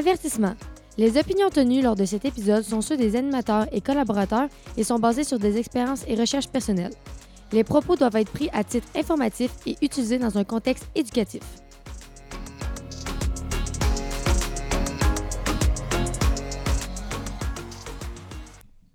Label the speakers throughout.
Speaker 1: Avertissement. Les opinions tenues lors de cet épisode sont ceux des animateurs et collaborateurs et sont basées sur des expériences et recherches personnelles. Les propos doivent être pris à titre informatif et utilisés dans un contexte éducatif.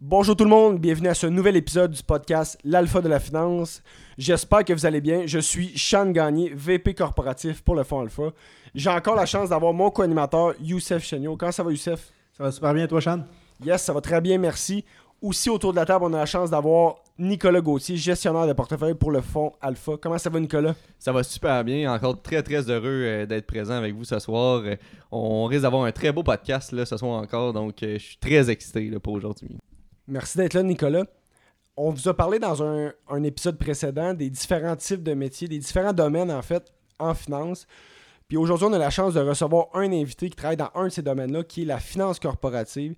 Speaker 2: Bonjour tout le monde, bienvenue à ce nouvel épisode du podcast L'Alpha de la Finance. J'espère que vous allez bien. Je suis Sean Gagné, VP corporatif pour le Fonds Alpha. J'ai encore la chance d'avoir mon co-animateur Youssef Chenio. Comment ça va Youssef?
Speaker 3: Ça va super bien, toi, Sean?
Speaker 2: Yes, ça va très bien, merci. Aussi autour de la table, on a la chance d'avoir Nicolas Gauthier, gestionnaire de portefeuille pour le Fonds Alpha. Comment ça va Nicolas?
Speaker 4: Ça va super bien. Encore très très heureux euh, d'être présent avec vous ce soir. Euh, on risque d'avoir un très beau podcast là, ce soir encore, donc euh, je suis très excité là, pour aujourd'hui.
Speaker 2: Merci d'être là, Nicolas. On vous a parlé dans un, un épisode précédent des différents types de métiers, des différents domaines en fait en finance. Puis aujourd'hui, on a la chance de recevoir un invité qui travaille dans un de ces domaines-là, qui est la finance corporative.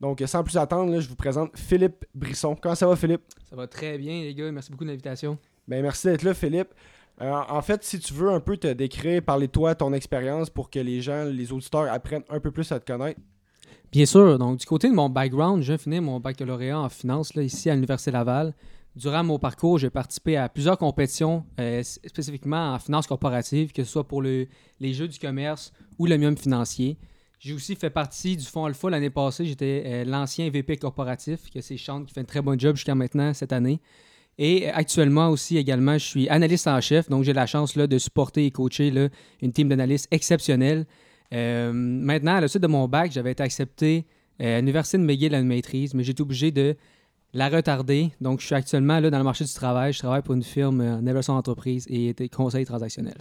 Speaker 2: Donc, sans plus attendre, là, je vous présente Philippe Brisson. Comment ça va, Philippe?
Speaker 5: Ça va très bien, les gars. Merci beaucoup de l'invitation.
Speaker 2: Ben, merci d'être là, Philippe. Euh, en fait, si tu veux un peu te décrire, parler de toi, ton expérience pour que les gens, les auditeurs apprennent un peu plus à te connaître.
Speaker 5: Bien sûr. Donc, du côté de mon background, j'ai fini mon baccalauréat en finance là, ici à l'Université Laval. Durant mon parcours, j'ai participé à plusieurs compétitions, euh, spécifiquement en finance corporative, que ce soit pour le- les jeux du commerce ou le mium financier. J'ai aussi fait partie du Fonds Alpha l'année passée. J'étais euh, l'ancien VP corporatif, que c'est Sean qui fait un très bon job jusqu'à maintenant cette année. Et actuellement aussi, également, je suis analyste en chef, donc j'ai la chance là, de supporter et coacher là, une team d'analystes exceptionnelle. Euh, maintenant, à la suite de mon bac, j'avais été accepté euh, à l'Université de McGill à une maîtrise, mais j'ai été obligé de la retarder. Donc, je suis actuellement là, dans le marché du travail. Je travaille pour une firme euh, en évaluation d'entreprise et des conseils transactionnels.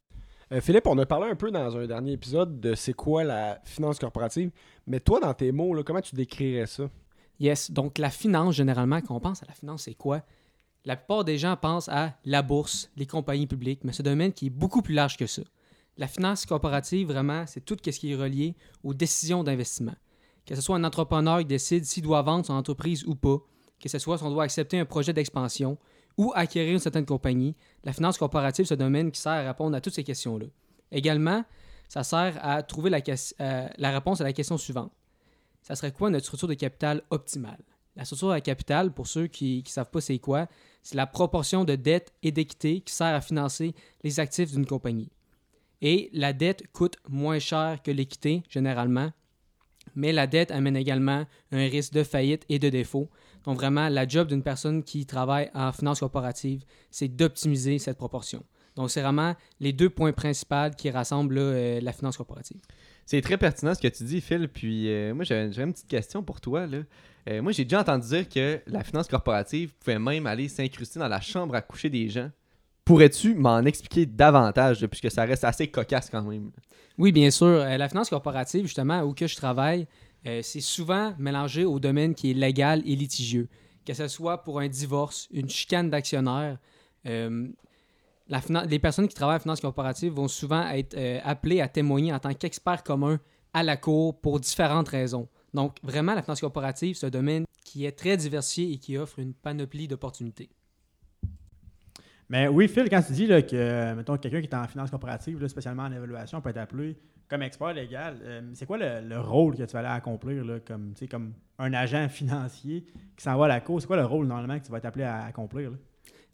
Speaker 2: Euh, Philippe, on a parlé un peu dans un dernier épisode de c'est quoi la finance corporative. Mais toi, dans tes mots, là, comment tu décrirais ça?
Speaker 5: Yes, donc la finance, généralement, quand on pense à la finance, c'est quoi? La plupart des gens pensent à la bourse, les compagnies publiques, mais c'est un domaine qui est beaucoup plus large que ça. La finance corporative, vraiment, c'est tout ce qui est relié aux décisions d'investissement. Que ce soit un entrepreneur qui décide s'il doit vendre son entreprise ou pas, que ce soit si on doit accepter un projet d'expansion ou acquérir une certaine compagnie, la finance corporative, c'est un domaine qui sert à répondre à toutes ces questions-là. Également, ça sert à trouver la, euh, la réponse à la question suivante. Ça serait quoi notre structure de capital optimale? La structure de capital, pour ceux qui ne savent pas c'est quoi, c'est la proportion de dette et d'équité qui sert à financer les actifs d'une compagnie. Et la dette coûte moins cher que l'équité, généralement, mais la dette amène également un risque de faillite et de défaut. Donc vraiment, la job d'une personne qui travaille en finance corporative, c'est d'optimiser cette proportion. Donc c'est vraiment les deux points principaux qui rassemblent euh, la finance corporative.
Speaker 4: C'est très pertinent ce que tu dis, Phil. Puis euh, moi, j'ai j'ai une petite question pour toi. Euh, moi, j'ai déjà entendu dire que la finance corporative pouvait même aller s'incruster dans la chambre à coucher des gens. Pourrais-tu m'en expliquer davantage, puisque ça reste assez cocasse quand même?
Speaker 5: Oui, bien sûr. Euh, la finance corporative, justement, où que je travaille, euh, c'est souvent mélangé au domaine qui est légal et litigieux. Que ce soit pour un divorce, une chicane d'actionnaires. euh, les personnes qui travaillent en finance corporative vont souvent être appelées à témoigner en tant qu'experts communs à la cour pour différentes raisons. Donc, vraiment, la finance corporative, c'est un domaine qui est très diversifié et qui offre une panoplie d'opportunités.
Speaker 3: Mais oui, Phil, quand tu dis que, mettons, quelqu'un qui est en finance corporative, là, spécialement en évaluation, peut être appelé comme expert légal, euh, c'est quoi le, le rôle que tu vas aller accomplir comme, un agent financier qui s'en va à la cour? C'est quoi le rôle normalement que tu vas être appelé à accomplir?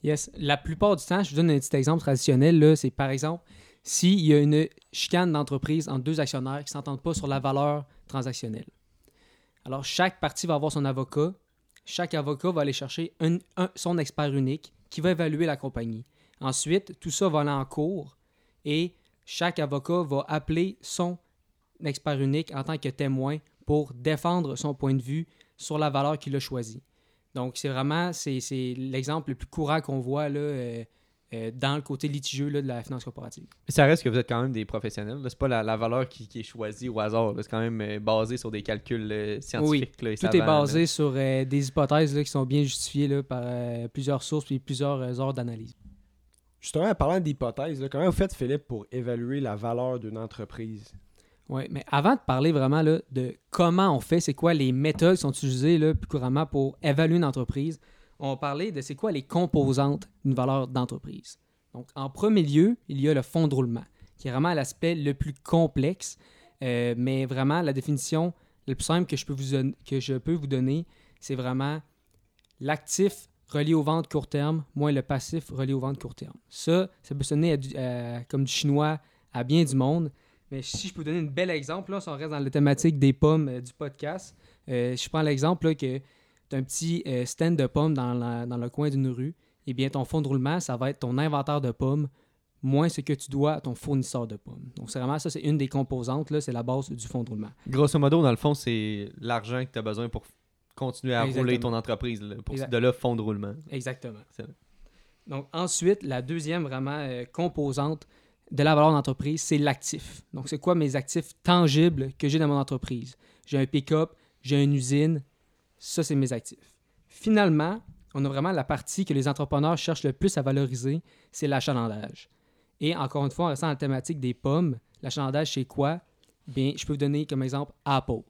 Speaker 5: Yes. La plupart du temps, je vous donne un petit exemple traditionnel. C'est par exemple, s'il y a une chicane d'entreprise entre deux actionnaires qui ne s'entendent pas sur la valeur transactionnelle. Alors, chaque partie va avoir son avocat. Chaque avocat va aller chercher son expert unique qui va évaluer la compagnie. Ensuite, tout ça va aller en cours et chaque avocat va appeler son expert unique en tant que témoin pour défendre son point de vue sur la valeur qu'il a choisie. Donc, c'est vraiment c'est, l'exemple le plus courant qu'on voit là, euh, euh, dans le côté litigieux là, de la finance corporative.
Speaker 4: Mais ça reste que vous êtes quand même des professionnels. C'est pas la, la valeur qui, qui est choisie au hasard. C'est quand même euh, basé sur des calculs euh, scientifiques. là, et
Speaker 5: Tout est
Speaker 4: là.
Speaker 5: basé sur euh, des hypothèses là, qui sont bien justifiées là, par euh, plusieurs sources et plusieurs euh, heures d'analyse.
Speaker 2: Justement, en parlant d'hypothèses, comment vous faites, Philippe, pour évaluer la valeur d'une entreprise?
Speaker 5: Oui, mais avant de parler vraiment là, de comment on fait, c'est quoi les méthodes qui sont utilisées là, plus couramment pour évaluer une entreprise, on va parler de c'est quoi les composantes d'une valeur d'entreprise. Donc, en premier lieu, il y a le fonds de roulement, qui est vraiment l'aspect le plus complexe. Euh, mais vraiment, la définition la plus simple que je peux vous, donner, c'est vraiment l'actif relié aux ventes court terme moins le passif relié aux ventes court terme. Ça, ça peut sonner comme du chinois à bien du monde. Mais si je peux donner un bel exemple, si on reste dans la thématique des pommes euh, du podcast, euh, je prends l'exemple que tu as un petit euh, stand de pommes dans, la- dans le coin d'une rue. Eh bien, ton fonds de roulement, ça va être ton inventaire de pommes moins ce que tu dois à ton fournisseur de pommes. Donc, c'est vraiment ça, c'est une des composantes, là, c'est la base du fonds de roulement.
Speaker 4: Grosso modo, dans le fond, c'est l'argent que tu as besoin pour continuer à
Speaker 5: Exactement.
Speaker 4: rouler ton entreprise. là, pour de là, fond de roulement.
Speaker 5: Exactement. Donc, ensuite, la deuxième vraiment euh, composante de la valeur d'entreprise, c'est l'actif. Donc, c'est quoi mes actifs tangibles que j'ai dans mon entreprise? J'ai un pick-up, j'ai une usine, ça, c'est mes actifs. Finalement, on a vraiment la partie que les entrepreneurs cherchent le plus à valoriser, c'est l'achalandage. Et encore une fois, en restant dans la thématique des pommes, l'achalandage, c'est quoi? Bien, je peux vous donner comme exemple Apple.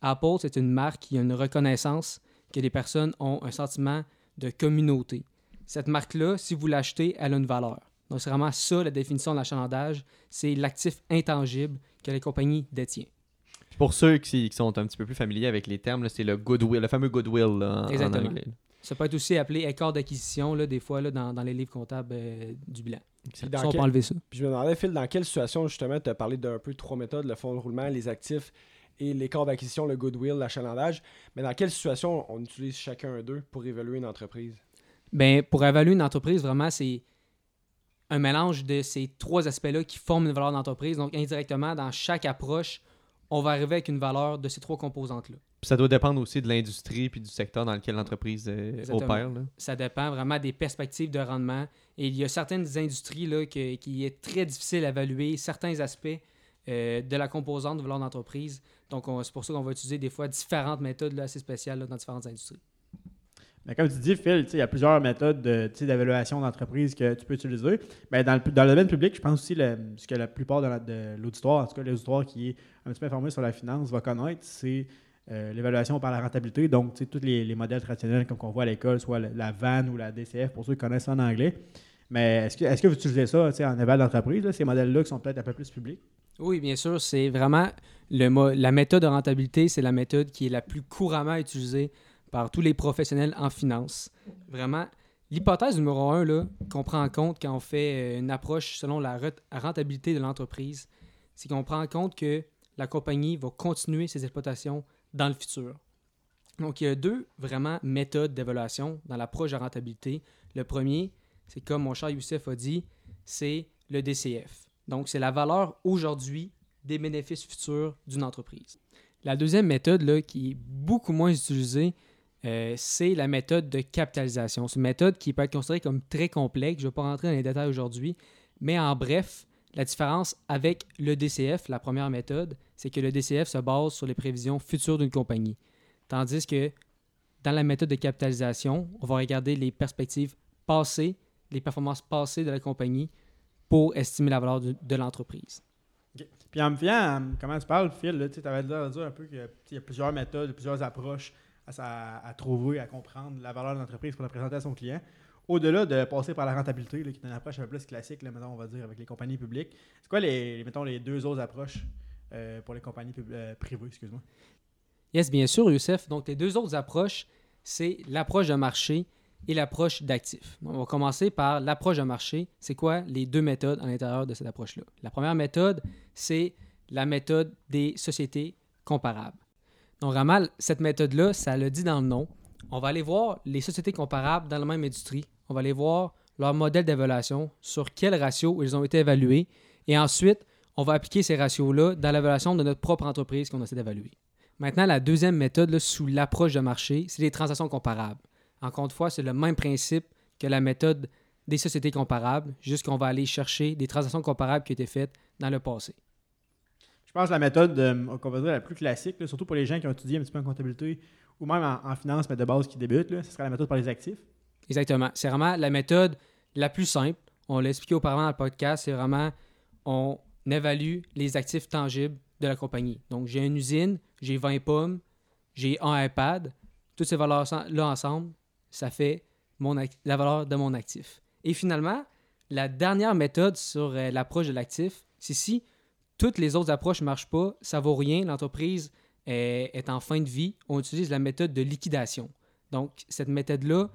Speaker 5: Apple, c'est une marque qui a une reconnaissance que les personnes ont un sentiment de communauté. Cette marque-là, si vous l'achetez, elle a une valeur. Donc, c'est vraiment ça la définition de l'achalandage. C'est l'actif intangible que la compagnie détient.
Speaker 4: Puis Pour ceux qui, qui sont un petit peu plus familiers avec les termes, c'est le goodwill, le fameux goodwill là, en, en
Speaker 5: Exactement.
Speaker 4: anglais.
Speaker 5: Ça peut être aussi appelé écart d'acquisition, là, des fois, là, dans, dans les livres comptables euh, du bilan.
Speaker 2: Puis dans
Speaker 5: Ça, on
Speaker 2: quel-
Speaker 5: peut enlever ça.
Speaker 2: Puis je me demandais, Phil, dans quelle situation, justement, tu as parlé d'un peu trois méthodes, le fonds de roulement, les actifs et l'écart d'acquisition, le goodwill, l'achalandage. Mais dans quelle situation on utilise chacun d'eux pour évaluer une entreprise?
Speaker 5: Ben, pour évaluer une entreprise, vraiment, c'est un mélange de ces trois aspects-là qui forment une valeur d'entreprise. Donc, indirectement, dans chaque approche, on va arriver avec une valeur de ces trois composantes-là.
Speaker 4: Ça doit dépendre aussi de l'industrie puis du secteur dans lequel l'entreprise euh, opère. là.
Speaker 5: Ça dépend vraiment des perspectives de rendement. Et il y a certaines industries là, que- qui est très difficile à évaluer certains aspects euh, de la composante de valeur d'entreprise. Donc, on- c'est pour ça qu'on va utiliser des fois différentes méthodes là, assez spéciales là, dans différentes industries.
Speaker 3: Comme tu dis, Phil, il y a plusieurs méthodes d'évaluation d'entreprise que tu peux utiliser. Dans le, domaine public, je pense aussi ce que la plupart de, la- de l'auditoire, en tout cas l'auditoire qui est un petit peu informé sur la finance, va connaître, c'est euh, l'évaluation par la rentabilité. Donc, tous les, les modèles traditionnels comme qu'on voit à l'école, soit la, VAN ou la DCF, pour ceux qui connaissent ça en anglais. Mais est-ce que, vous utilisez ça en éval d'entreprise, ces modèles-là qui sont peut-être un peu plus publics?
Speaker 5: Oui, bien sûr, c'est vraiment la méthode de rentabilité, c'est la méthode qui est la plus couramment utilisée par tous les professionnels en finance. Vraiment, l'hypothèse numéro un qu'on prend en compte quand on fait euh, une approche selon la rentabilité de l'entreprise, c'est qu'on prend en compte que la compagnie va continuer ses exploitations dans le futur. Donc, il y a deux vraiment méthodes d'évaluation dans l'approche de rentabilité. Le premier, c'est comme mon cher Youssef a dit, c'est le DCF. Donc, c'est la valeur aujourd'hui des bénéfices futurs d'une entreprise. La deuxième méthode là, qui est beaucoup moins utilisée, euh, c'est la méthode de capitalisation. C'est une méthode qui peut être considérée comme très complexe. Je ne vais pas rentrer dans les détails aujourd'hui, mais en bref, la différence avec le DCF, la première méthode, c'est que le DCF se base sur les prévisions futures d'une compagnie. Tandis que dans la méthode de capitalisation, on va regarder les perspectives passées, les performances passées de la compagnie pour estimer la valeur de, l'entreprise.
Speaker 3: Puis en me fiant comment tu parles, Phil, tu avais l'air de dire un peu qu'il y a plusieurs méthodes, plusieurs approches à, trouver, à comprendre la valeur de l'entreprise pour la présenter à son client. Au-delà de passer par la rentabilité, qui est une approche un peu plus classique, là, on va dire, avec les compagnies publiques, c'est quoi les, mettons, les deux autres approches euh, pour les compagnies euh, privées, excuse-moi?
Speaker 5: Yes, bien sûr, Youssef. Donc, les deux autres approches, c'est l'approche de marché et l'approche d'actifs. On va commencer par l'approche de marché. C'est quoi les deux méthodes à l'intérieur de cette approche-là? La première méthode, c'est la méthode des sociétés comparables. Donc, vraiment, cette méthode-là, ça le dit dans le nom. On va aller voir les sociétés comparables dans la même industrie. On va aller voir leur modèle d'évaluation, sur quel ratio ils ont été évalués. Et ensuite, on va appliquer ces ratios-là dans l'évaluation de notre propre entreprise qu'on essaie d'évaluer. Maintenant, la deuxième méthode sous l'approche de marché, c'est les transactions comparables. Encore une fois, c'est le même principe que la méthode des sociétés comparables, juste qu'on va aller chercher des transactions comparables qui ont été faites dans le passé.
Speaker 3: Je pense que la méthode euh, qu'on va dire la plus classique, surtout pour les gens qui ont étudié un petit peu en comptabilité ou même en, finance, mais de base qui débutent, ce serait la méthode par les actifs.
Speaker 5: Exactement. C'est vraiment la méthode la plus simple. On l'a expliqué auparavant dans le podcast. C'est vraiment, on évalue les actifs tangibles de la compagnie. Donc, j'ai une usine, j'ai 20 pommes, j'ai un iPad. Toutes ces valeurs-là ensemble, ça fait mon la valeur de mon actif. Et finalement, la dernière méthode sur euh, l'approche de l'actif, c'est si toutes les autres approches ne marchent pas, ça vaut rien, l'entreprise est, est en fin de vie, on utilise la méthode de liquidation. Donc, cette méthode-là,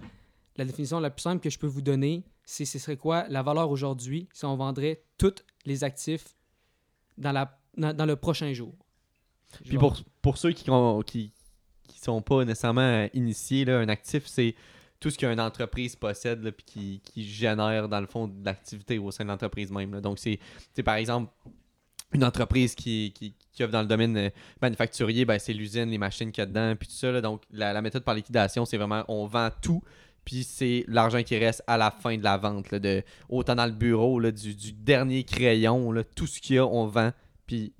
Speaker 5: la définition la plus simple que je peux vous donner, c'est ce serait quoi la valeur aujourd'hui si on vendrait tous les actifs dans, la, dans, dans le prochain jour? Je
Speaker 4: Puis pour, pour ceux qui qui sont pas nécessairement euh, initiés, là, un actif, c'est tout ce qu'une entreprise possède là, puis qui, qui génère dans le fond de l'activité au sein de l'entreprise même. là. Donc c'est c'est par exemple une entreprise qui, qui, qui offre dans le domaine euh, manufacturier, ben, c'est l'usine, les machines qu'il y a dedans, puis tout ça. là. Donc la, la méthode par liquidation, c'est vraiment on vend tout, puis c'est l'argent qui reste à la fin de la vente. là, de, autant dans le bureau, là, du, du dernier crayon, là, tout ce qu'il y a, on vend, puis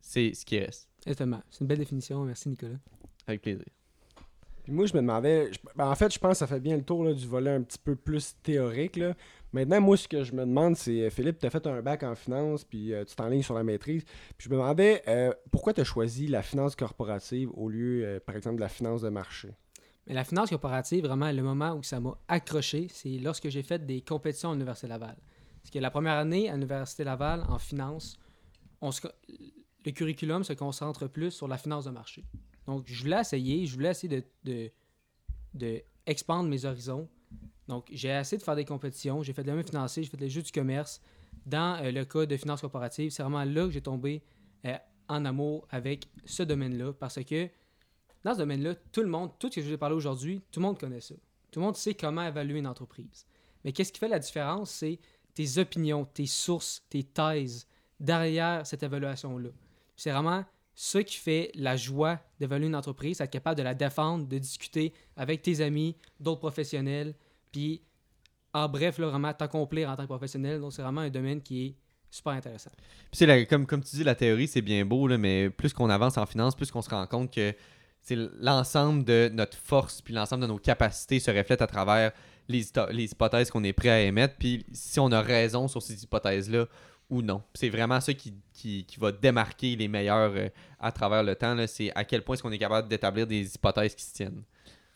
Speaker 4: c'est ce qui reste.
Speaker 5: Exactement. C'est une belle définition. Merci, Nicolas.
Speaker 4: Avec plaisir.
Speaker 2: Puis moi, je me demandais, ben, en fait, je pense que ça fait bien le tour du volet un petit peu plus théorique. Là. Maintenant, moi, ce que je me demande, c'est, euh, Philippe, tu as fait un bac en finance, puis euh, tu t'enlignes sur la maîtrise. Puis je me demandais, euh, pourquoi tu as choisi la finance corporative au lieu, par exemple, de la finance de marché?
Speaker 5: La finance corporative, vraiment, le moment où ça m'a accroché, c'est lorsque j'ai fait des compétitions à l'Université Laval. Parce que la première année à l'Université Laval, en finance, le curriculum se concentre plus sur la finance de marché. Donc, je voulais essayer, je voulais essayer de, de, de expandre mes horizons. Donc, j'ai essayé de faire des compétitions, j'ai fait de la même financier, j'ai fait des jeux du commerce. Dans euh, le cas de finance corporative, c'est vraiment là que j'ai tombé euh, en amour avec ce domaine-là parce que dans ce domaine-là, tout le monde, tout ce que je vous ai parlé aujourd'hui, tout le monde connaît ça. Tout le monde sait comment évaluer une entreprise. Mais qu'est-ce qui fait la différence, c'est tes opinions, tes sources, tes thèses derrière cette évaluation-là. C'est vraiment ce qui fait la joie d'évaluer une entreprise, être capable de la défendre, de discuter avec tes amis, d'autres professionnels, puis en bref, là, vraiment t'accomplir en tant que professionnel. Donc, c'est vraiment un domaine qui est super intéressant.
Speaker 4: Puis comme, tu dis, la théorie, c'est bien beau, mais plus qu'on avance en finance, plus qu'on se rend compte que c'est l'ensemble de notre force puis l'ensemble de nos capacités se reflète à travers les, les hypothèses qu'on est prêt à émettre, puis si on a raison sur ces hypothèses-là ou non. C'est vraiment ça qui, qui, qui va démarquer les meilleurs euh, à travers le temps. C'est à quel point est-ce qu'on est capable d'établir des hypothèses qui se tiennent.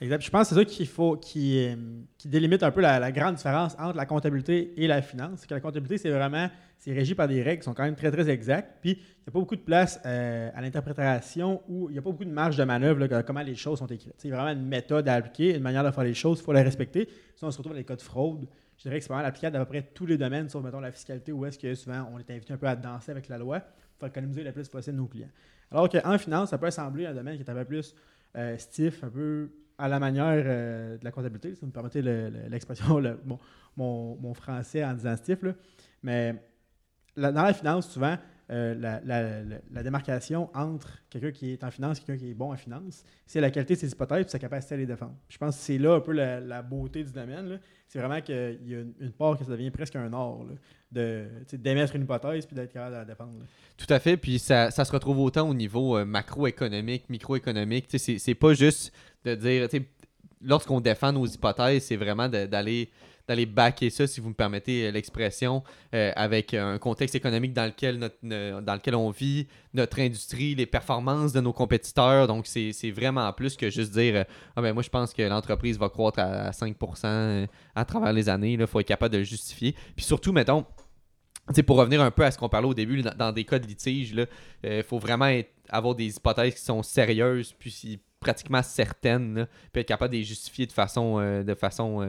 Speaker 3: Exact. Je pense que c'est ça qu'il faut, qui, euh, qui délimite un peu la, grande différence entre la comptabilité et la finance. C'est que la comptabilité, c'est vraiment, c'est régi par des règles qui sont quand même très, très exactes. Puis, il n'y a pas beaucoup de place euh, à l'interprétation ou il n'y a pas beaucoup de marge de manœuvre, là, comment les choses sont écrites. C'est vraiment une méthode à appliquer, une manière de faire les choses, il faut la respecter. Sinon, on se retrouve dans les cas de fraude. Je dirais que c'est pas mal applicable à peu près tous les domaines, sauf, mettons, la fiscalité, où est-ce que souvent on est invité un peu à danser avec la loi pour économiser le plus possible nos clients. Alors qu'en finance, ça peut sembler un domaine qui est un peu plus euh, stiff, un peu à la manière euh, de la comptabilité, si vous me permettez le- le- l'expression, le- mon, français en disant stiff. Mais dans la finance, souvent, euh, la, la- la- démarcation entre quelqu'un qui est en finance et quelqu'un qui est bon en finance, c'est la qualité de ses hypothèses et sa capacité à les défendre. Je pense que c'est là un peu la, beauté du domaine. C'est vraiment qu'il y a une, part que ça devient presque un art de, d'émettre une hypothèse puis d'être capable de la défendre.
Speaker 4: Tout à fait, puis ça, ça se retrouve autant au niveau euh, macroéconomique, microéconomique. C'est pas juste de dire, lorsqu'on défend nos hypothèses, c'est vraiment d'aller d'aller backer ça, si vous me permettez euh, l'expression, euh, avec un contexte économique dans lequel, notre, dans lequel on vit, notre industrie, les performances de nos compétiteurs. Donc, c'est vraiment plus que juste dire euh, Ah ben moi, je pense que l'entreprise va croître à 5% euh, à travers les années. Il faut être capable de le justifier. Puis surtout, mettons, tu sais, pour revenir un peu à ce qu'on parlait au début, dans, des cas de litige, il faut vraiment avoir des hypothèses qui sont sérieuses, puis pratiquement certaines, puis être capable de les justifier de façon, de façon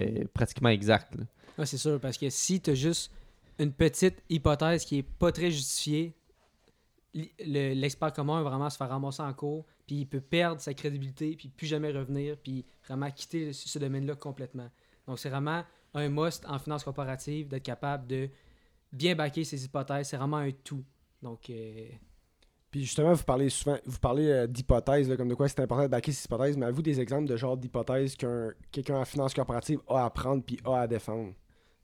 Speaker 4: euh, pratiquement.
Speaker 5: Ouais, c'est sûr, parce que si tu as juste une petite hypothèse qui est pas très justifiée, l'expert commun va vraiment se faire ramasser en cours, puis il peut perdre sa crédibilité, puis plus jamais revenir, puis vraiment quitter ce, ce domaine-là complètement. Donc, c'est vraiment un must en finance comparative d'être capable de bien baquer ses hypothèses. C'est vraiment un tout. Donc, euh,
Speaker 2: Puis justement, vous parlez souvent, vous parlez euh, d'hypothèses, comme de quoi c'est important de baquer ces hypothèses, mais avez-vous des exemples de genre d'hypothèses qu'un quelqu'un en finance corporative a à prendre puis a à défendre?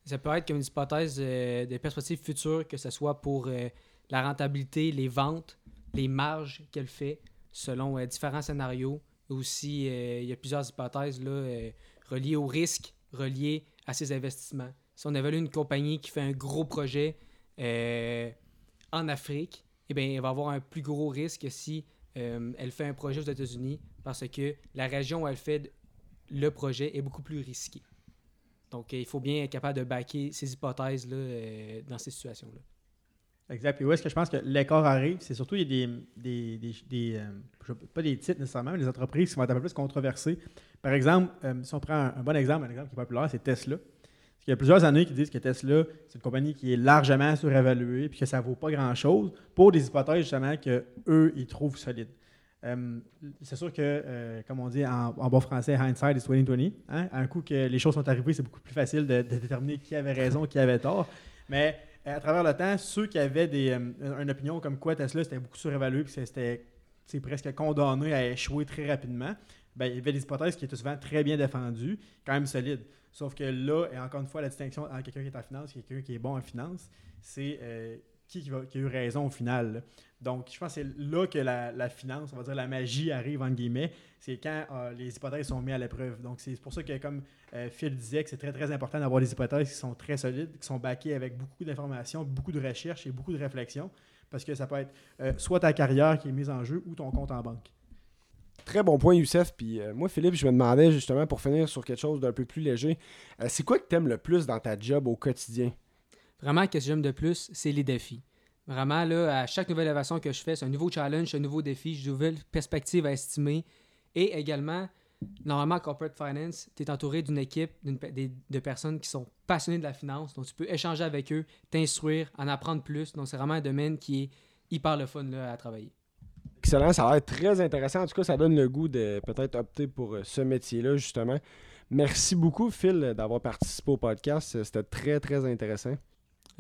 Speaker 5: Ça peut être comme une hypothèse euh, de perspective future, que ce soit pour euh, la rentabilité, les ventes, les marges qu'elle fait selon euh, différents scénarios. Aussi, il y a plusieurs hypothèses reliées au risque, reliées à ses investissements. Si on évalue une compagnie qui fait un gros projet en Afrique, eh bien, elle va avoir un plus gros risque si euh, elle fait un projet aux États-Unis parce que la région où elle fait le projet est beaucoup plus risquée. Donc, il faut bien être capable de backer ces hypothèses-là euh, dans ces situations-là.
Speaker 3: Exact. Et où est-ce que je pense que l'écart arrive? C'est surtout, il y a des, des, des, euh, pas des titres nécessairement, mais des entreprises qui vont être un peu plus controversées. Par exemple, si on prend un, un bon exemple, un exemple qui est populaire, c'est Tesla. Qu'il y a plusieurs années qui disent que Tesla, c'est une compagnie qui est largement surévaluée puis que ça ne vaut pas grand-chose pour des hypothèses justement qu'eux, ils trouvent solides. Euh, c'est sûr que, euh, comme on dit en, bon français, hindsight is 2020. Hein? Un coup que les choses sont arrivées, c'est beaucoup plus facile de, déterminer qui avait raison, qui avait tort. Mais euh, à travers le temps, ceux qui avaient des, une opinion comme quoi Tesla c'était beaucoup surévalué puis c'était presque condamné à échouer très rapidement, ben, il y avait des hypothèses qui étaient souvent très bien défendues, quand même solides. Sauf que là, et encore une fois, la distinction entre quelqu'un qui est en finance et quelqu'un qui est bon en finance, c'est euh, qui, qui, va- qui a eu raison au final. Donc, je pense que c'est là que la, la finance, on va dire la magie arrive, entre guillemets, c'est quand euh, les hypothèses sont mises à l'épreuve. Donc, c'est pour ça que, comme euh, Phil disait, que c'est très, très important d'avoir des hypothèses qui sont très solides, qui sont backées avec beaucoup d'informations, beaucoup de recherche et beaucoup de réflexion, parce que ça peut être soit ta carrière qui est mise en jeu ou ton compte en banque.
Speaker 2: Très bon point, Youssef. Puis euh, moi, Philippe, je me demandais justement, pour finir sur quelque chose d'un peu plus léger, euh, c'est quoi que t'aimes le plus dans ta job au quotidien?
Speaker 5: Vraiment, ce que j'aime de plus, c'est les défis. Vraiment, là, à chaque nouvelle innovation que je fais, c'est un nouveau challenge, un nouveau défi, j'ai de nouvelles perspectives à estimer. Et également, normalement, en corporate finance, tu es entouré d'une équipe de personnes qui sont passionnées de la finance. Donc, tu peux échanger avec eux, t'instruire, en apprendre plus. Donc, c'est vraiment un domaine qui est hyper le fun là, à travailler.
Speaker 2: Excellent, ça a l'air très intéressant. En tout cas, ça donne le goût de peut-être opter pour euh, ce métier-là, justement. Merci beaucoup, Phil, d'avoir participé au podcast. C'était très, très intéressant.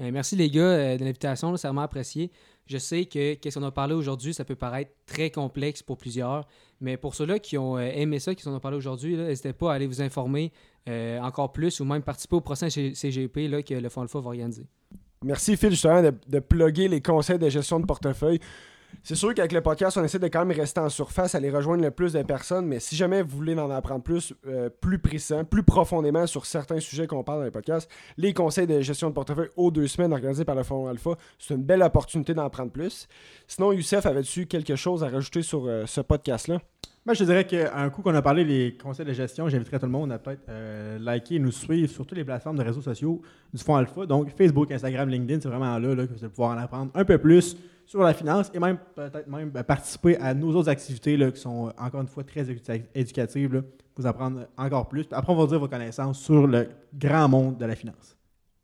Speaker 5: Euh, merci les gars euh, de l'invitation, c'est vraiment apprécié. Je sais que qu'est-ce qu'on a parlé aujourd'hui, ça peut paraître très complexe pour plusieurs, mais pour ceux-là qui ont euh, aimé ça, qui en ont parlé aujourd'hui, n'hésitez pas à aller vous informer encore plus ou même participer au prochain CGP là, que le Fonds Alpha va organiser.
Speaker 2: Merci, Phil, justement, de, de plugger les conseils de gestion de portefeuille. C'est sûr qu'avec le podcast, on essaie de quand même rester en surface, aller rejoindre le plus de personnes, mais si jamais vous voulez en apprendre plus, euh, plus précis, plus profondément sur certains sujets qu'on parle dans les podcasts, les conseils de gestion de portefeuille aux deux semaines organisés par le Fonds Alpha, c'est une belle opportunité d'en prendre plus. Sinon, Youssef, avais-tu quelque chose à rajouter sur euh, ce podcast-là?
Speaker 3: Moi, je te dirais qu'un coup qu'on a parlé des conseils de gestion, j'inviterais tout le monde à peut-être euh, liker et nous suivre sur toutes les plateformes de réseaux sociaux du Fonds Alpha. Donc, Facebook, Instagram, LinkedIn, c'est vraiment là que vous allez pouvoir en apprendre un peu plus sur la finance et même peut-être même euh, participer à nos autres activités là, qui sont, euh, encore une fois, très éduca- éducatives. Là, vous apprendre encore plus. Après, on va dire vos connaissances sur le grand monde de la finance.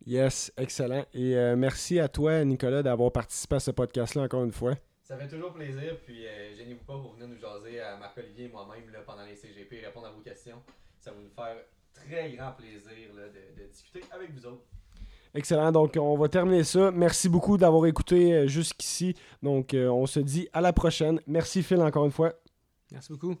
Speaker 2: Yes, excellent. Et euh, merci à toi, Nicolas, d'avoir participé à ce podcast-là encore une fois.
Speaker 4: Ça fait toujours plaisir, puis euh, gênez-vous pas pour venir nous jaser à Marc-Olivier et moi-même là, pendant les CGP et répondre à vos questions. Ça va nous faire très grand plaisir là, de, de discuter avec vous autres.
Speaker 2: Excellent. Donc, on va terminer ça. Merci beaucoup d'avoir écouté euh, jusqu'ici. Donc, euh, on se dit à la prochaine. Merci, Phil, encore une fois.
Speaker 5: Merci beaucoup.